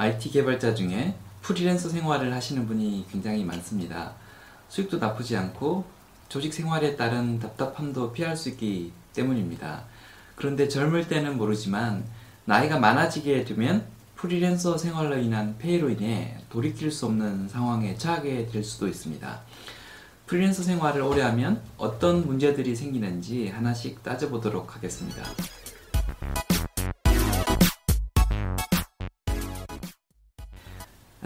IT 개발자 중에 프리랜서 생활을 하시는 분이 굉장히 많습니다. 수익도 나쁘지 않고 조직 생활에 따른 답답함도 피할 수 있기 때문입니다. 그런데 젊을 때는 모르지만 나이가 많아지게 되면 프리랜서 생활로 인한 폐해로 인해 돌이킬 수 없는 상황에 처하게 될 수도 있습니다. 프리랜서 생활을 오래 하면 어떤 문제들이 생기는지 하나씩 따져보도록 하겠습니다.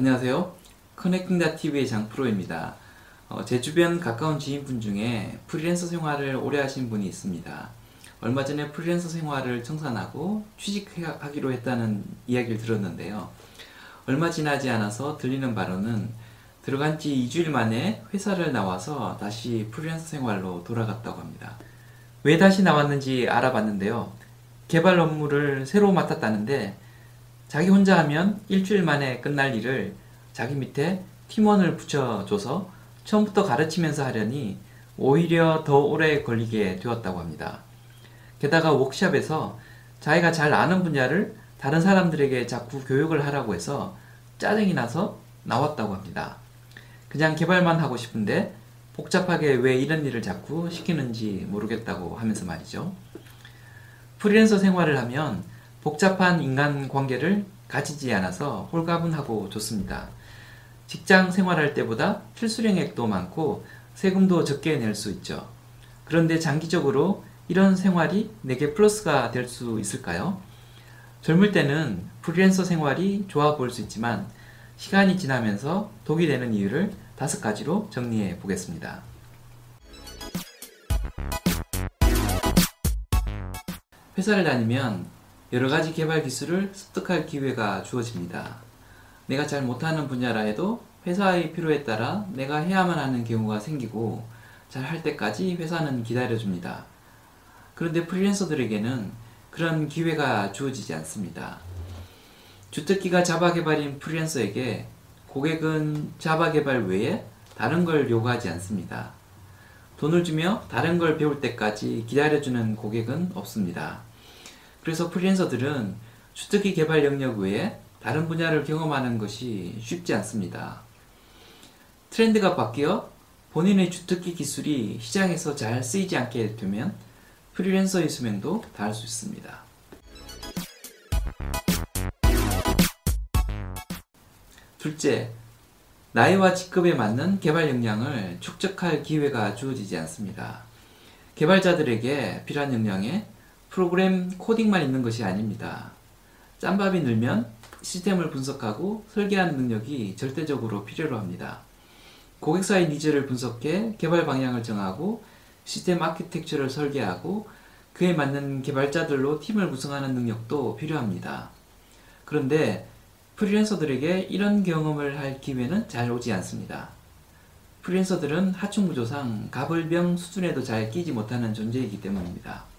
안녕하세요. 커넥팅다TV의 장프로입니다. 어, 제 주변 가까운 지인분 중에 프리랜서 생활을 오래 하신 분이 있습니다. 얼마 전에 프리랜서 생활을 청산하고 취직하기로 했다는 이야기를 들었는데요. 얼마 지나지 않아서 들리는 바로는 들어간 지 2주일 만에 회사를 나와서 다시 프리랜서 생활로 돌아갔다고 합니다. 왜 다시 나왔는지 알아봤는데요. 개발 업무를 새로 맡았다는데 자기 혼자 하면 일주일 만에 끝날 일을 자기 밑에 팀원을 붙여줘서 처음부터 가르치면서 하려니 오히려 더 오래 걸리게 되었다고 합니다. 게다가 워크샵에서 자기가 잘 아는 분야를 다른 사람들에게 자꾸 교육을 하라고 해서 짜증이 나서 나왔다고 합니다. 그냥 개발만 하고 싶은데 복잡하게 왜 이런 일을 자꾸 시키는지 모르겠다고 하면서 말이죠. 프리랜서 생활을 하면 복잡한 인간 관계를 가지지 않아서 홀가분하고 좋습니다. 직장 생활할 때보다 필수령액도 많고 세금도 적게 낼 수 있죠. 그런데 장기적으로 이런 생활이 내게 플러스가 될 수 있을까요? 젊을 때는 프리랜서 생활이 좋아 보일 수 있지만 시간이 지나면서 독이 되는 이유를 다섯 가지로 정리해 보겠습니다. 회사를 다니면 여러 가지 개발 기술을 습득할 기회가 주어집니다. 내가 잘 못하는 분야라 해도 회사의 필요에 따라 내가 해야만 하는 경우가 생기고 잘 할 때까지 회사는 기다려줍니다. 그런데 프리랜서들에게는 그런 기회가 주어지지 않습니다. 주특기가 자바 개발인 프리랜서에게 고객은 자바 개발 외에 다른 걸 요구하지 않습니다. 돈을 주며 다른 걸 배울 때까지 기다려주는 고객은 없습니다. 그래서 프리랜서들은 주특기 개발 영역 외에 다른 분야를 경험하는 것이 쉽지 않습니다. 트렌드가 바뀌어 본인의 주특기 기술이 시장에서 잘 쓰이지 않게 되면 프리랜서의 수명도 다할 수 있습니다. 둘째, 나이와 직급에 맞는 개발 역량을 축적할 기회가 주어지지 않습니다. 개발자들에게 필요한 역량에 프로그램 코딩만 있는 것이 아닙니다. 짬밥이 늘면 시스템을 분석하고 설계하는 능력이 절대적으로 필요로 합니다. 고객사의 needs를 분석해 개발 방향을 정하고 시스템 아키텍처를 설계하고 그에 맞는 개발자들로 팀을 구성하는 능력도 필요합니다. 그런데 프리랜서들에게 이런 경험을 할 기회는 잘 오지 않습니다. 프리랜서들은 하층구조상 갑을병 수준에도 잘 끼지 못하는 존재이기 때문입니다.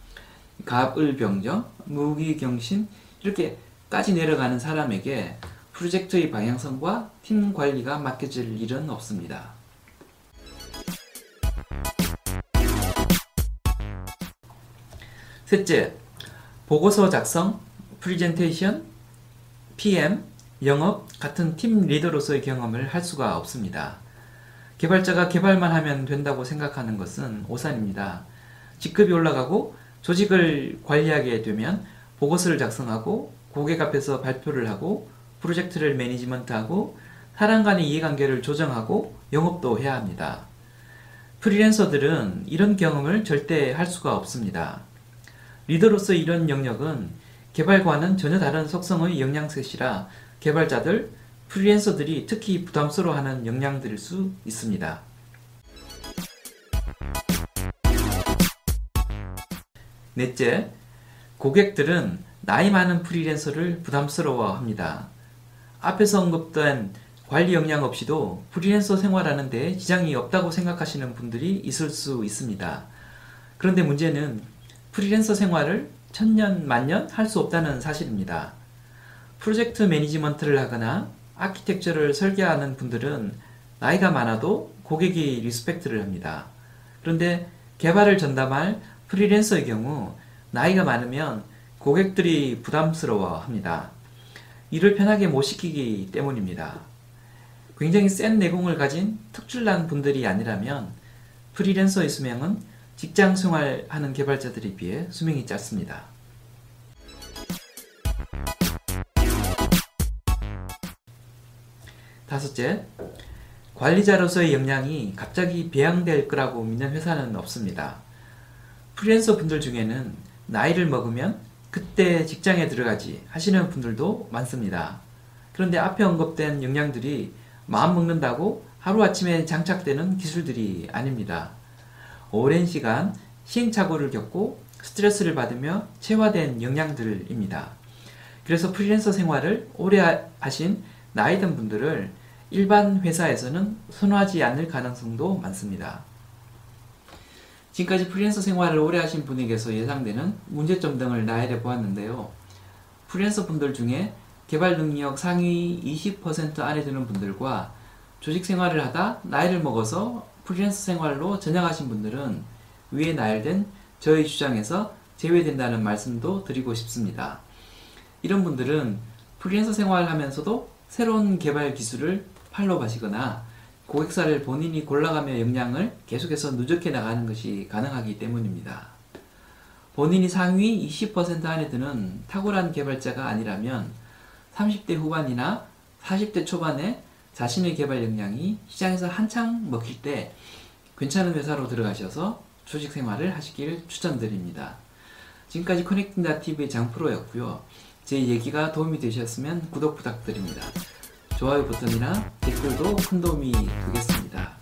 갑을병정, 무기경신 이렇게까지 내려가는 사람에게 프로젝트의 방향성과 팀 관리가 맡겨질 일은 없습니다. 셋째, 보고서 작성, 프리젠테이션, PM, 영업 같은 팀 리더로서의 경험을 할 수가 없습니다. 개발자가 개발만 하면 된다고 생각하는 것은 오산입니다. 직급이 올라가고 조직을 관리하게 되면 보고서를 작성하고 고객 앞에서 발표를 하고 프로젝트를 management하고 사람 간의 이해관계를 조정하고 영업도 해야 합니다. 프리랜서들은 이런 경험을 절대 할 수가 없습니다. 리더로서 이런 영역은 개발과는 전혀 다른 속성의 영양셋이라 개발자들, 프리랜서들이 특히 부담스러워하는 역량들일 수 있습니다. 넷째, 고객들은 나이 많은 프리랜서를 부담스러워 합니다. 앞에서 언급된 관리 역량 없이도 프리랜서 생활하는 데 지장이 없다고 생각하시는 분들이 있을 수 있습니다. 그런데 문제는 프리랜서 생활을 천년, 만년 할 수 없다는 사실입니다. 프로젝트 management를 하거나 아키텍처를 설계하는 분들은 나이가 많아도 고객이 respect를 합니다. 그런데 개발을 전담할 프리랜서의 경우 나이가 많으면 고객들이 부담스러워 합니다. 일을 편하게 못 시키기 때문입니다. 굉장히 센 내공을 가진 특출난 분들이 아니라면 프리랜서의 수명은 직장 생활하는 개발자들에 비해 수명이 짧습니다. 다섯째, 관리자로서의 역량이 갑자기 배양될 거라고 믿는 회사는 없습니다. 프리랜서 분들 중에는 나이를 먹으면 그때 직장에 들어가지 하시는 분들도 많습니다. 그런데 앞에 언급된 역량들이 마음 먹는다고 하루아침에 장착되는 기술들이 아닙니다. 오랜 시간 시행착오를 겪고 스트레스를 받으며 체화된 역량들입니다. 그래서 프리랜서 생활을 오래 하신 나이 든 분들을 일반 회사에서는 선호하지 않을 가능성도 많습니다. 지금까지 프리랜서 생활을 오래 하신 분에게서 예상되는 문제점 등을 나열해 보았는데요. 프리랜서 분들 중에 개발 능력 상위 20% 안에 드는 분들과 조직 생활을 하다 나이를 먹어서 프리랜서 생활로 전향하신 분들은 위에 나열된 저의 주장에서 제외된다는 말씀도 드리고 싶습니다. 이런 분들은 프리랜서 생활을 하면서도 새로운 개발 기술을 팔로우 하시거나 고객사를 본인이 골라가며 역량을 계속해서 누적해 나가는 것이 가능하기 때문입니다. 본인이 상위 20% 안에 드는 탁월한 개발자가 아니라면 30대 후반이나 40대 초반에 자신의 개발 역량이 시장에서 한창 먹힐 때 괜찮은 회사로 들어가셔서 조직 생활을 하시길 추천드립니다. 지금까지 커넥팅다TV의 장프로였고요. 제 얘기가 도움이 되셨으면 구독 부탁드립니다. 좋아요 버튼이나 댓글도 큰 도움이 되겠습니다.